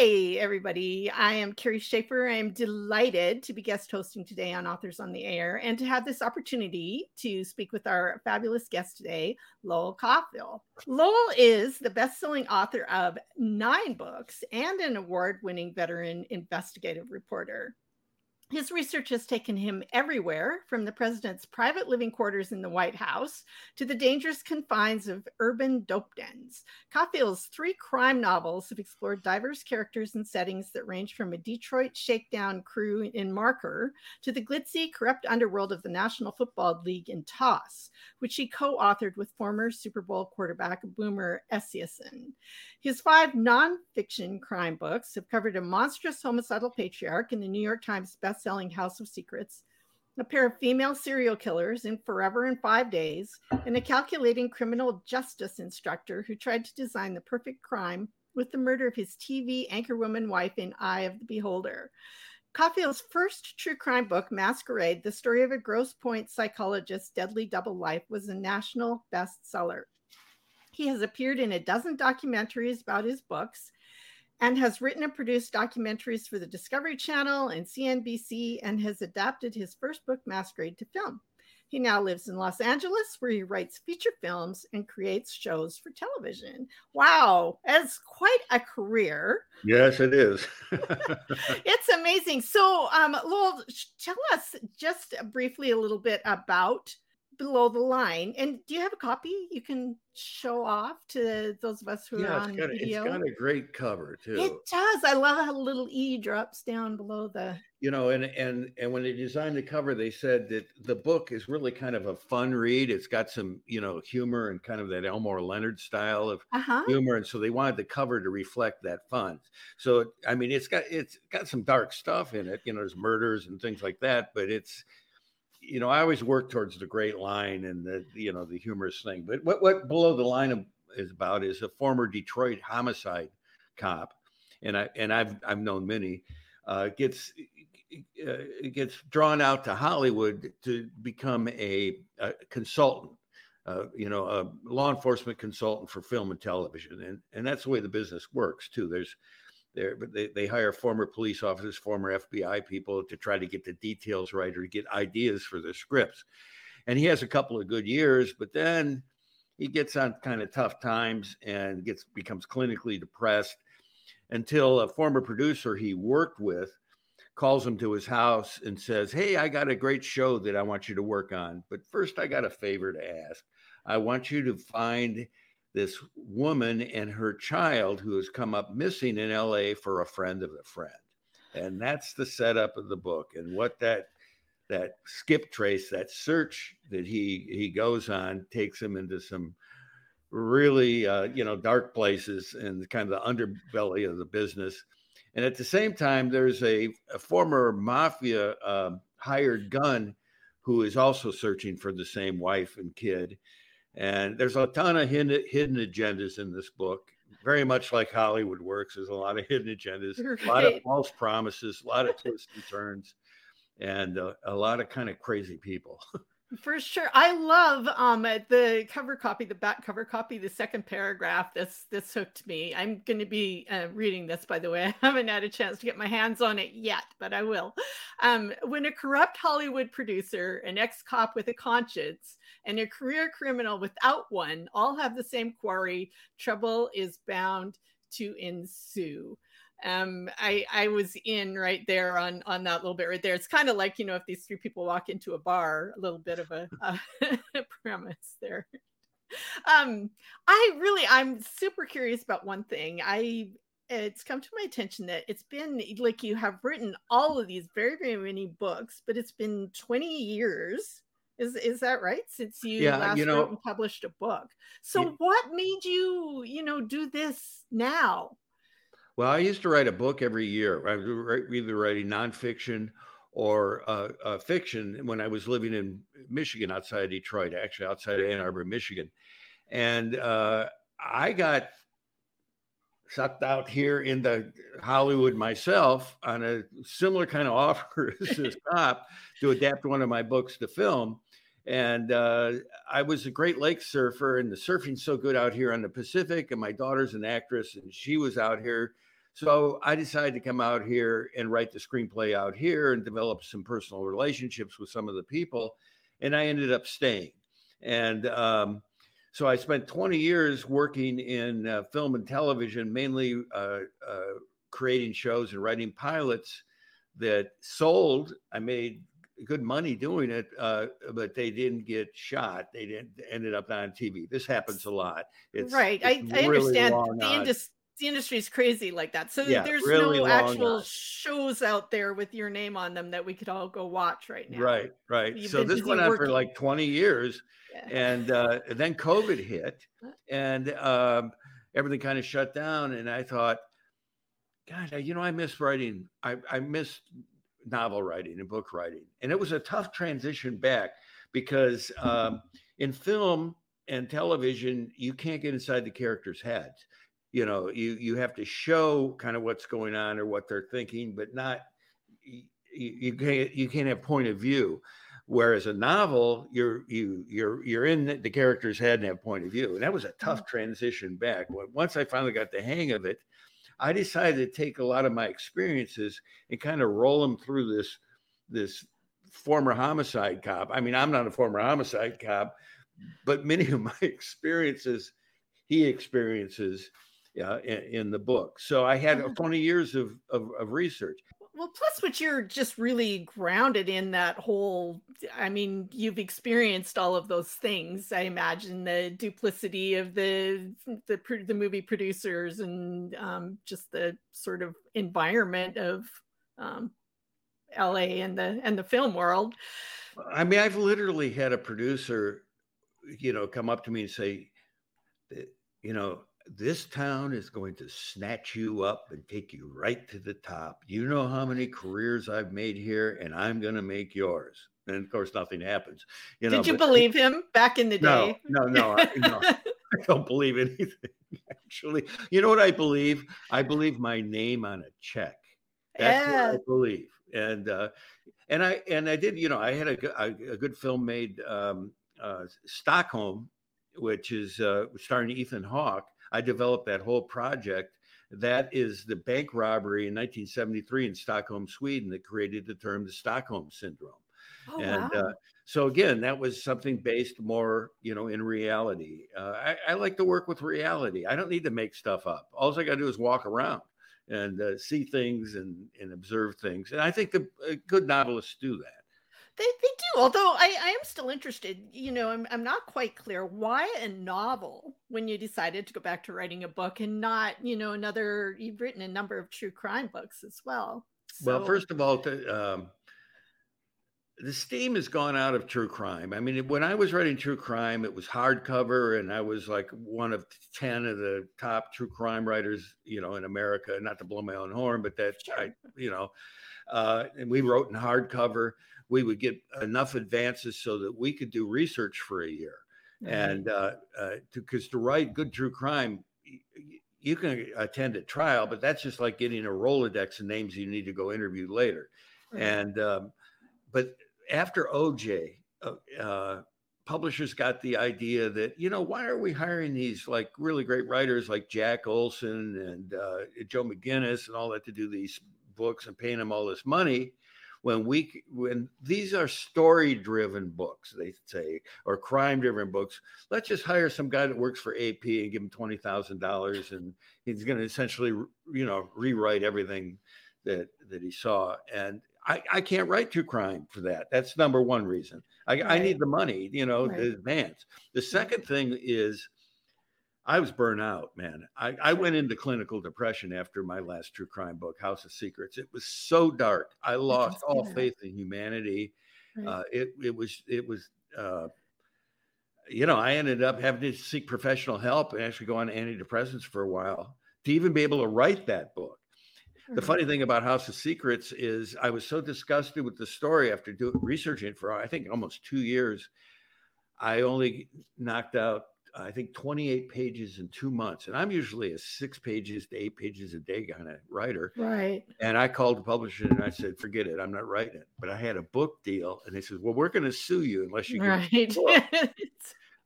Hi, everybody. I am Carrie Schaefer. I am delighted to be guest hosting today on Authors on the Air and to have this opportunity to speak with our fabulous guest today, Lowell Cauffiel. Lowell is the best selling author of nine books and an award winning veteran investigative reporter. His research has taken him everywhere from the president's private living quarters in the White House to the dangerous confines of urban dope dens. Cauffiel's three crime novels have explored diverse characters and settings that range from a Detroit shakedown crew in Marker to the glitzy, corrupt underworld of the National Football League in Toss, which he co authored with former Super Bowl quarterback Boomer Esiason. His five nonfiction crime books have covered a monstrous homicidal patriarch in the New York Times best selling House of Secrets, a pair of female serial killers in Forever in Five Days, and a calculating criminal justice instructor who tried to design the perfect crime with the murder of his TV anchorwoman wife in Eye of the Beholder. Cauffiel's first true crime book, Masquerade, the story of a Grosse Pointe psychologist's deadly double life, was a national bestseller. He has appeared in a dozen documentaries about his books and has written and produced documentaries for the Discovery Channel and CNBC and has adapted his first book, Masquerade, to film. He now lives in Los Angeles, where he writes feature films and creates shows for television. Wow, that's quite a career. Yes, it is. it's amazing. So, um, Lowell, tell us just briefly a little bit about below the line. And do you have a copy you can show off to those of us who yeah, are on got, video? It's got a great cover too. It does. I love how little E drops down below the. You know, and and and when they designed the cover, they said that the book is really kind of a fun read. It's got some you know humor and kind of that Elmore Leonard style of uh-huh. humor, and so they wanted the cover to reflect that fun. So I mean, it's got it's got some dark stuff in it. You know, there's murders and things like that, but it's you know, I always work towards the great line and the you know the humorous thing. But what what below the line is about is a former Detroit homicide cop, and I and I've I've known many, uh, gets uh, gets drawn out to Hollywood to become a, a consultant. Uh, you know, a law enforcement consultant for film and television, and and that's the way the business works too. There's they, they hire former police officers, former FBI people to try to get the details right or get ideas for the scripts. And he has a couple of good years, but then he gets on kind of tough times and gets becomes clinically depressed until a former producer he worked with calls him to his house and says, Hey, I got a great show that I want you to work on. But first, I got a favor to ask. I want you to find this woman and her child who has come up missing in LA for a friend of a friend. And that's the setup of the book and what that that skip trace, that search that he he goes on takes him into some really uh, you know dark places and kind of the underbelly of the business. And at the same time, there's a, a former mafia uh, hired gun who is also searching for the same wife and kid and there's a ton of hidden, hidden agendas in this book, very much like Hollywood works. There's a lot of hidden agendas, right. a lot of false promises, a lot of twists and turns, and uh, a lot of kind of crazy people. For sure. I love um the cover copy, the back cover copy, the second paragraph. This this hooked me. I'm going to be uh, reading this by the way. I haven't had a chance to get my hands on it yet, but I will. Um when a corrupt Hollywood producer, an ex-cop with a conscience, and a career criminal without one all have the same quarry, trouble is bound to ensue um i i was in right there on on that little bit right there. It's kind of like you know if these three people walk into a bar a little bit of a, a premise there. Um i really i'm super curious about one thing. I it's come to my attention that it's been like you have written all of these very very many books but it's been 20 years. Is is that right? Since you yeah, last you know, wrote and published a book. So yeah. what made you you know do this now well, I used to write a book every year. I was either writing nonfiction or uh, uh, fiction when I was living in Michigan, outside Detroit, actually outside of Ann Arbor, Michigan. And uh, I got sucked out here in the Hollywood myself on a similar kind of offer as this cop to adapt one of my books to film. And uh, I was a Great Lakes surfer, and the surfing's so good out here on the Pacific. And my daughter's an actress, and she was out here So I decided to come out here and write the screenplay out here and develop some personal relationships with some of the people. And I ended up staying. And um, so I spent 20 years working in uh, film and television, mainly uh, uh, creating shows and writing pilots that sold. I made good money doing it, uh, but they didn't get shot. They didn't ended up on TV. This happens a lot. It's, right. It's I, I understand the industry. The industry is crazy like that. So yeah, there's really no actual on. shows out there with your name on them that we could all go watch right now. Right, right. You've so this went on for like 20 years, yeah. and uh, then COVID hit, and um, everything kind of shut down. And I thought, God, you know, I miss writing. I, I miss novel writing and book writing. And it was a tough transition back because um, in film and television, you can't get inside the characters' heads. You know, you you have to show kind of what's going on or what they're thinking, but not you, you can't you can't have point of view. Whereas a novel, you're you you're you're in the character's head and have point of view, and that was a tough mm. transition back. But once I finally got the hang of it, I decided to take a lot of my experiences and kind of roll them through this this former homicide cop. I mean, I'm not a former homicide cop, but many of my experiences he experiences uh, in, in, the book. So I had mm-hmm. 20 years of, of, of research well plus what you're just really grounded in that whole i mean you've experienced all of those things. I imagine the duplicity of the the, the movie producers and um, just the sort of environment of um, la and the and the film world. I mean i've literally had a producer you know come up to me and say you know this town is going to snatch you up and take you right to the top. You know how many careers I've made here, and I'm going to make yours. And of course, nothing happens. You know, Did you believe him back in the day? No, no, no. I, no, I don't believe anything. Actually, you know what I believe? I believe my name on a check. That's yeah. what I believe. And uh, and I and I did. You know, I had a, a, a good film made, um, uh, Stockholm, which is uh, starring Ethan Hawke I developed that whole project. That is the bank robbery in 1973 in Stockholm, Sweden, that created the term the Stockholm syndrome. Oh, and wow. uh, so again, that was something based more, you know, in reality. Uh, I, I, like to work with reality. I don't need to make stuff up. All I got to do is walk around and uh, see things and, and observe things. And I think the uh, good novelists do that. They, they do. Although I, I am still interested. You know, I'm, I'm not quite clear why a novel when you decided to go back to writing a book and not, you know, another. You've written a number of true crime books as well. So. Well, first of all, to, um, the steam has gone out of true crime. I mean, when I was writing true crime, it was hardcover, and I was like one of ten of the top true crime writers, you know, in America. Not to blow my own horn, but that sure. I, you know, uh, and we wrote in hardcover we would get enough advances so that we could do research for a year. Mm-hmm. And because uh, uh, to, to write good true crime, you can attend a trial, but that's just like getting a Rolodex of names you need to go interview later. Mm-hmm. And um, but after OJ, uh, uh, publishers got the idea that you know why are we hiring these like really great writers like Jack Olsen and uh, Joe McGinniss and all that to do these books and paying them all this money? When we when these are story driven books they say or crime driven books let's just hire some guy that works for ap and give him $20000 and he's going to essentially you know rewrite everything that that he saw and I, I can't write true crime for that. That's number one reason. I, right. I need the money, you know, right. the advance. The second thing is I was burnt out, man. I, I, went into clinical depression after my last true crime book, House of Secrets. It was so dark. I lost all that. faith in humanity. Right. Uh, it it was it was uh, you know I ended up having to seek professional help and actually go on antidepressants for a while to even be able to write that book. Mm-hmm. The funny thing about House of Secrets is I was so disgusted with the story after doing researching for I think almost two years. I only knocked out I think 28 pages in two months. And I'm usually a six pages to eight pages a day kind of writer. Right. And I called the publisher and I said, forget it. I'm not writing it. But I had a book deal. And they said, well, we're going to sue you unless you right.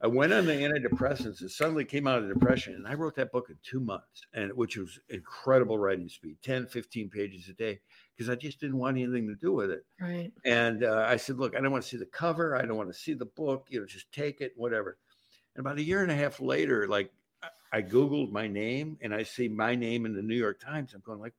I went on the antidepressants and suddenly came out of depression. And I wrote that book in two months, and which was incredible writing speed 10, 15 pages a day, because I just didn't want anything to do with it. Right. And uh, I said, Look, I don't want to see the cover. I don't want to see the book. You know, just take it, whatever. And about a year and a half later, like I Googled my name and I see my name in the New York Times. I'm going, like,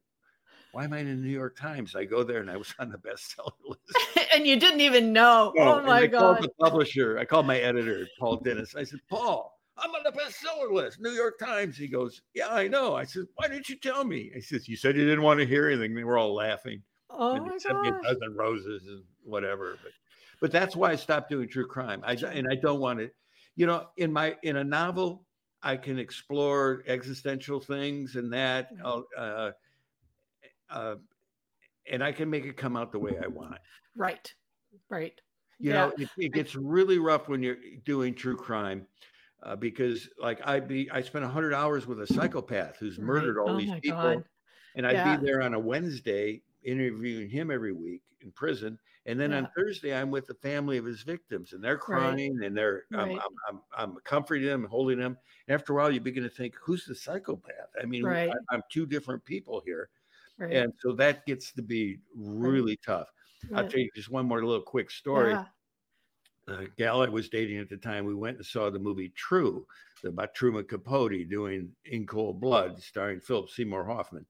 why am I in the New York Times? I go there and I was on the bestseller list. and you didn't even know. oh my I God. I called the publisher. I called my editor, Paul Dennis. I said, Paul, I'm on the bestseller list, New York Times. He goes, Yeah, I know. I said, Why didn't you tell me? He says, You said you didn't want to hear anything. They were all laughing. Oh and my me a dozen roses and whatever. But but that's why I stopped doing true crime. I and I don't want to, you know, in my in a novel, I can explore existential things and that. Uh, uh, and I can make it come out the way I want. Right, right. You yeah. know, it, it, gets really rough when you're doing true crime. Uh, because like I'd be, I spent hundred hours with a psychopath who's murdered all oh these people, God. and I'd yeah. be there on a Wednesday interviewing him every week in prison, and then yeah. on Thursday I'm with the family of his victims, and they're crying right. and they're right. I'm, I'm, I'm, I'm comforting them, holding them. After a while, you begin to think, who's the psychopath? I mean, right. I, I'm two different people here. Right. And so that gets to be really tough. I'll tell you just one more little quick story. Yeah. The gal I was dating at the time, we went and saw the movie True about Truman Capote doing In Cold Blood, starring Philip Seymour Hoffman.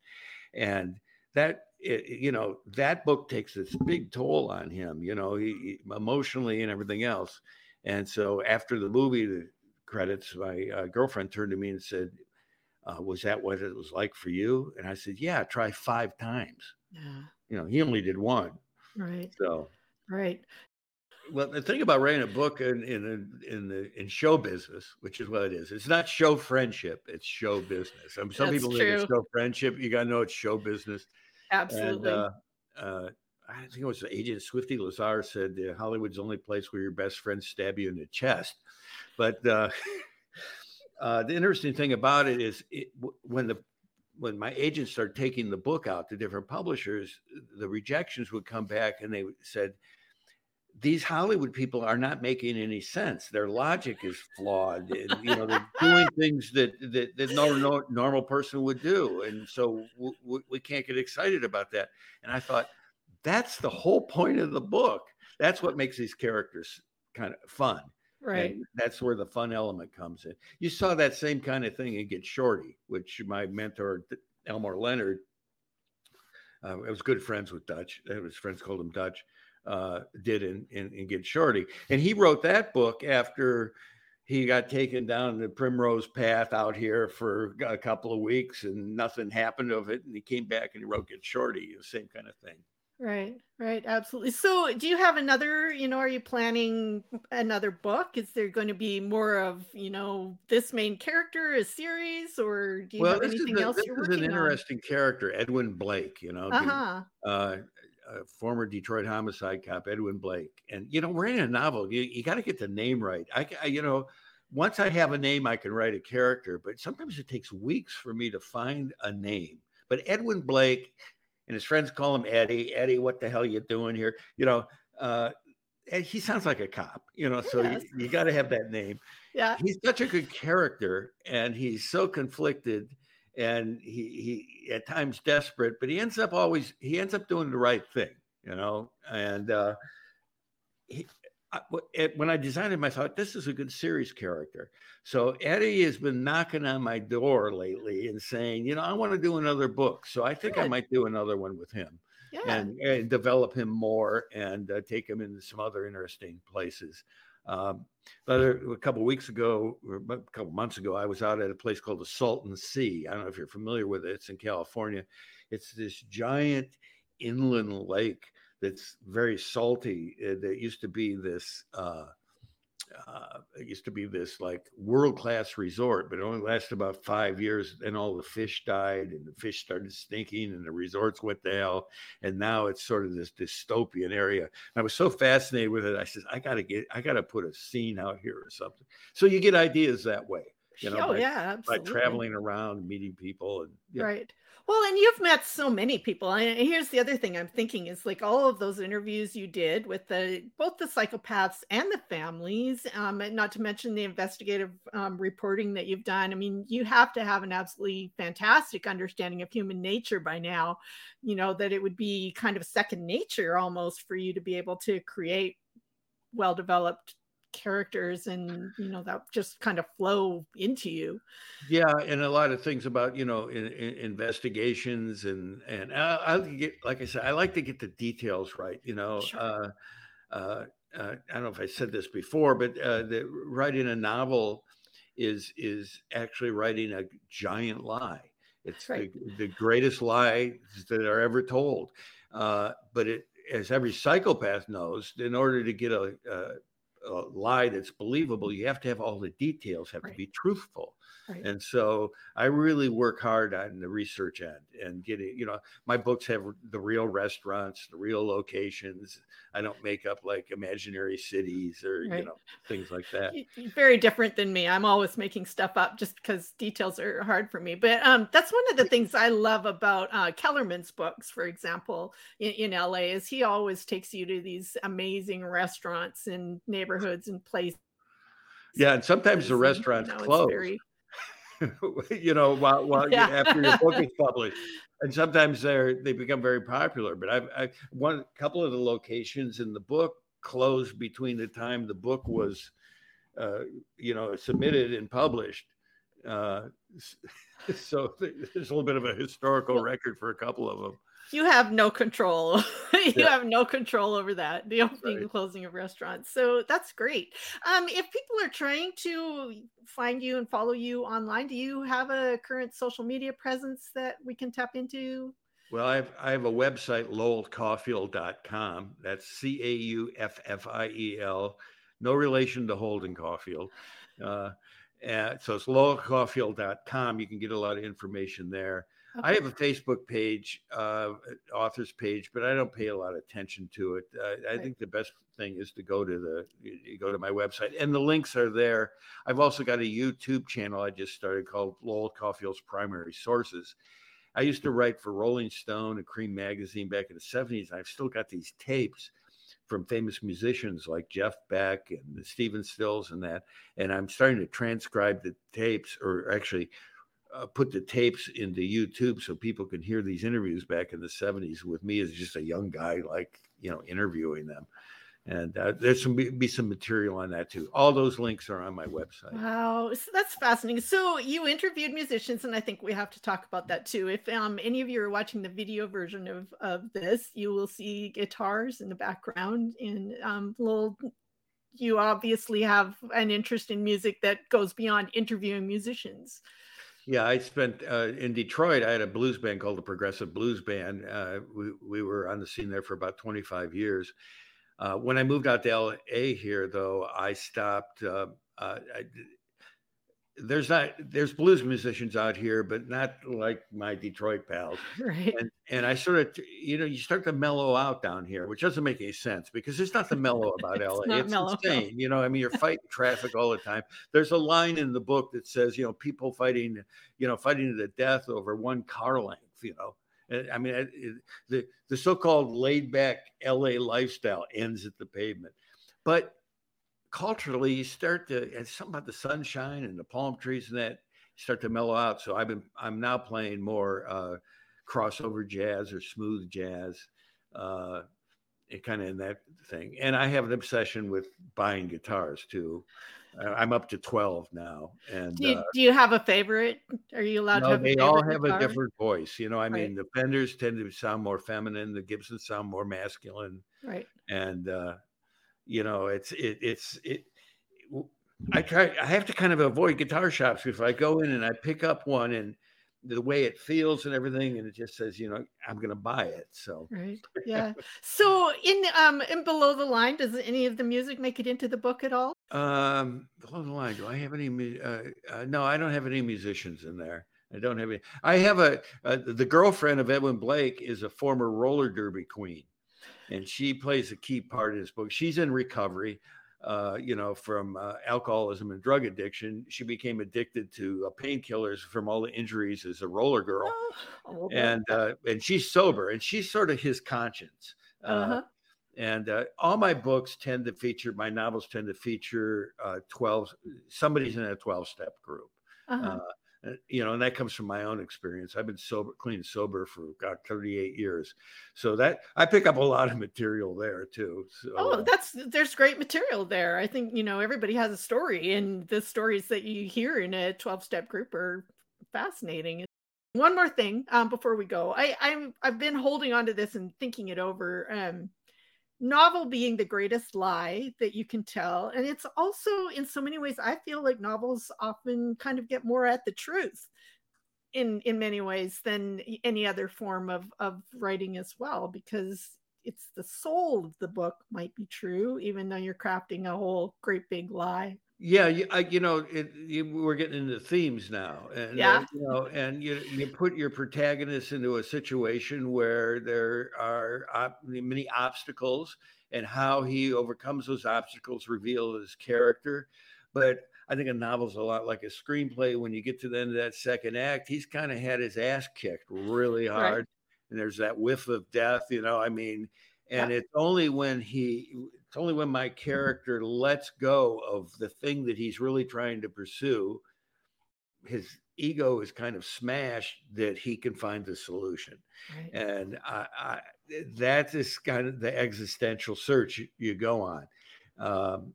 And that, it, you know, that book takes this big toll on him, you know, he, emotionally and everything else. And so after the movie, the credits, my uh, girlfriend turned to me and said, uh, was that what it was like for you? And I said, yeah, try five times. Yeah. You know, he only did one. Right. So, right. Well, the thing about writing a book in in in the in show business, which is what it is, it's not show friendship; it's show business. I mean, some That's people true. think it's show friendship. You got to know it's show business. Absolutely. And, uh, uh, I think it was Agent Swifty Lazar said uh, Hollywood's the only place where your best friends stab you in the chest. But uh, uh, the interesting thing about it is it, when the when my agents started taking the book out to different publishers, the rejections would come back and they said, these Hollywood people are not making any sense. Their logic is flawed. And, you know, they're doing things that that, that no, no normal person would do, and so w- we can't get excited about that. And I thought that's the whole point of the book. That's what makes these characters kind of fun. Right. And that's where the fun element comes in. You saw that same kind of thing in Get Shorty, which my mentor Elmore Leonard, uh, I was good friends with Dutch. His friends called him Dutch. Uh, did in, in, in Get Shorty, and he wrote that book after he got taken down the primrose path out here for a couple of weeks, and nothing happened of it. And he came back and he wrote Get Shorty, the same kind of thing. Right, right, absolutely. So, do you have another, you know, are you planning another book? Is there going to be more of, you know, this main character, a series, or do you well, have anything a, else this you're is an interesting on? character, Edwin Blake, you know, uh-huh. uh, former Detroit homicide cop, Edwin Blake. And, you know, we're in a novel. You, you got to get the name right. I, I, you know, once I have a name, I can write a character, but sometimes it takes weeks for me to find a name. But Edwin Blake, and his friends call him Eddie. Eddie, what the hell you doing here? You know, uh, he sounds like a cop, you know, so yes. you, you got to have that name. Yeah. He's such a good character and he's so conflicted and he, he at times desperate, but he ends up always, he ends up doing the right thing, you know, and, uh, he, I, when I designed him, I thought this is a good series character. So Eddie has been knocking on my door lately and saying, you know, I want to do another book. So I think good. I might do another one with him yeah. and, and, develop him more and uh, take him into some other interesting places. Um, but a, a couple weeks ago, or a couple months ago, I was out at a place called the Salton Sea. I don't know if you're familiar with it. It's in California. It's this giant inland lake that's very salty. Uh, that used to be this. Uh, uh, it used to be this like world class resort, but it only lasted about five years. Then all the fish died, and the fish started stinking, and the resorts went to hell. And now it's sort of this dystopian area. And I was so fascinated with it. I said, I gotta get, I gotta put a scene out here or something. So you get ideas that way, you know. Oh by, yeah, absolutely. By traveling around, meeting people, and yeah. right. Well, and you've met so many people. And here's the other thing I'm thinking is like all of those interviews you did with the both the psychopaths and the families, um, and not to mention the investigative um, reporting that you've done. I mean, you have to have an absolutely fantastic understanding of human nature by now. You know that it would be kind of second nature almost for you to be able to create well developed characters and you know that just kind of flow into you yeah and a lot of things about you know in, in investigations and and I, I, get like i said i like to get the details right you know sure. uh, uh, uh, i don't know if i said this before but uh, the, writing a novel is is actually writing a giant lie it's right. the, the, greatest lie that are ever told uh, but it as every psychopath knows in order to get a, a a lie that's believable, you have to have all the details have right. to be truthful. Right. And so I really work hard on the research end and getting, you know, my books have the real restaurants, the real locations. I don't make up like imaginary cities or, right. you know, things like that. Very different than me. I'm always making stuff up just because details are hard for me. But um, that's one of the things I love about uh, Kellerman's books, for example, in, in LA, is he always takes you to these amazing restaurants and neighborhoods and places. Yeah, and sometimes the restaurants you know, close. Very, you know, while, while yeah. after your book is published. And sometimes they're they become very popular. But I've I, one couple of the locations in the book closed between the time the book was, uh, you know, submitted and published. Uh, so there's a little bit of a historical record for a couple of them you have no control. you yeah. have no control over that, the opening right. and closing of restaurants. So that's great. Um, if people are trying to find you and follow you online, do you have a current social media presence that we can tap into? Well, I have, I have a website, lowellcauffiel.com. That's C A U F F I E L. No relation to Holden Caulfield. Uh, so it's lowellcauffiel.com. You can get a lot of information there. Okay. I have a Facebook page, uh, author's page, but I don't pay a lot of attention to it. Uh, I right. think the best thing is to go to the you go to my website, and the links are there. I've also got a YouTube channel I just started called Lowell Cauffiel's Primary Sources. I used to write for Rolling Stone and Creem magazine back in the '70s. I've still got these tapes from famous musicians like Jeff Beck and Stephen Stills and that. And I'm starting to transcribe the tapes, or actually uh, put the tapes into YouTube so people can hear these interviews back in the 70s with me as just a young guy, like, you know, interviewing them. And uh, there's some be some material on that too. All those links are on my website. Wow, so that's fascinating. So you interviewed musicians, and I think we have to talk about that too. If um, any of you are watching the video version of of this, you will see guitars in the background and um, little. You obviously have an interest in music that goes beyond interviewing musicians. Yeah, I spent uh, in Detroit. I had a blues band called the Progressive Blues Band. Uh, we we were on the scene there for about 25 years. Uh, when I moved out to LA here, though, I stopped. Uh, uh, I, there's not there's blues musicians out here, but not like my Detroit pals. Right. And and I sort of you know you start to mellow out down here, which doesn't make any sense because there's nothing mellow about it's LA. It's mellow. insane. You know, I mean, you're fighting traffic all the time. There's a line in the book that says, you know, people fighting, you know, fighting to the death over one car length. You know. I mean, it, the the so-called laid-back LA lifestyle ends at the pavement, but culturally you start to it's something about the sunshine and the palm trees and that start to mellow out. So i've been i'm now playing more uh crossover jazz or smooth jazz uh kind of in that thing. And i have an obsession with buying guitars too. I'm up to 12 now and do you, uh, do you have a favorite? Are you allowed no, to have they all have guitar? a different voice. You know i right. mean the fenders tend to sound more feminine the gibsons sound more masculine. Right. And uh you know it's it, it's it i try i have to kind of avoid guitar shops if i go in and i pick up one and the way it feels and everything and it just says you know i'm going to buy it so. Right yeah. So in um in below the line does any of the music make it into the book at all? Um below the line do i have any uh, uh, no i don't have any musicians in there. I don't have any i have a uh, the girlfriend of edwin blake is a former roller derby queen and she plays a key part in this book. She's in recovery. uh, you know, from uh, alcoholism and drug addiction. She became addicted to uh, painkillers from all the injuries as a roller girl, oh, and uh, and she's sober, and she's sort of his conscience. Uh, uh-huh. And all my books tend to feature, my novels tend to feature 12, somebody's in a 12 step group. Uh-huh. Uh, you know, and that comes from my own experience. I've been sober, clean sober for God, 38 years. So that I pick up a lot of material there too. So, oh, that's there's great material there. I think, you know, everybody has a story and the stories that you hear in a 12 step group are fascinating. One more thing um, before we go, I, I'm I've been holding on to this and thinking it over. Um, novel being the greatest lie that you can tell and it's also in so many ways i feel like novels often kind of get more at the truth in in many ways than any other form of of writing as well because it's the soul of the book might be true even though you're crafting a whole great big lie yeah, you, I, you know, it, you, we're getting into themes now, and uh, yeah, uh, you know, and you you put your protagonist into a situation where there are op- many obstacles, and how he overcomes those obstacles reveal his character. But I think a novel's a lot like a screenplay. When you get to the end of that second act, he's kind of had his ass kicked really hard, right. and there's that whiff of death. You know, I mean, and yeah. it's only when he it's only when my character lets go of the thing that he's really trying to pursue his ego is kind of smashed that he can find the solution right. and I, I, that is kind of the existential search you go on um,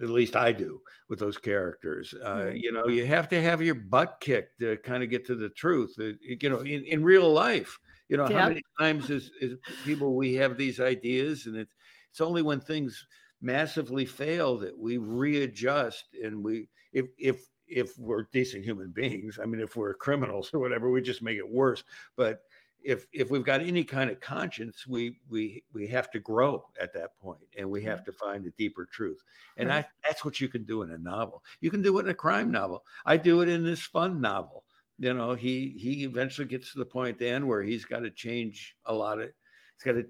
at least I do with those characters. Uh, you know, you have to have your butt kicked to kind of get to the truth. Uh, you know, in, in real life, you know, how many times is, is people we have these ideas and it's it's only when things massively fail that we readjust and we if if if we're decent human beings, I mean if we're criminals or whatever, we just make it worse. But if if we've got any kind of conscience, we we we have to grow at that point, and we have mm-hmm. to find a deeper truth. And I, that's what you can do in a novel. You can do it in a crime novel. I do it in this fun novel. You know, he he eventually gets to the point then where he's got to change a lot of. He's got to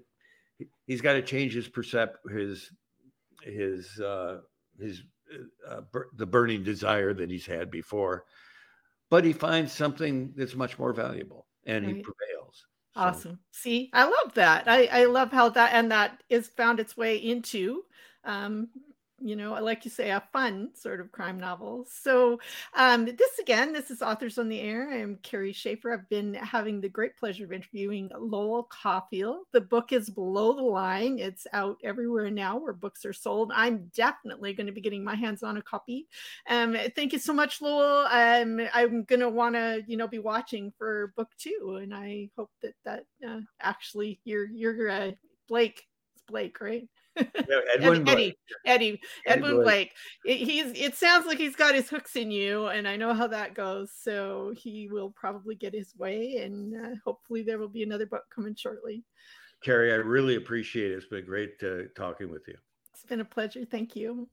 he's got to change his percept his his uh, his uh, bur- the burning desire that he's had before, but he finds something that's much more valuable, and right. he prevails. So. Awesome. See, I love that. I I love how that and that is found its way into um, you know, I like you say, a fun sort of crime novel. So, um, this again, this is Authors on the Air. I am Carrie Schaefer. I've been having the great pleasure of interviewing Lowell Cauffiel. The book is Below the Line. It's out everywhere now where books are sold. I'm definitely going to be getting my hands on a copy. Um, thank you so much, Lowell. Um, I'm going to want to, you know, be watching for book two, and I hope that that uh, actually you're you're uh, Blake. It's Blake, right? Edwin Eddie, Eddie, Edwin Blake. It, he's. It sounds like he's got his hooks in you, and I know how that goes. So he will probably get his way, and uh, hopefully there will be another book coming shortly. Carrie, I really appreciate it. It's been great uh, talking with you. It's been a pleasure. Thank you.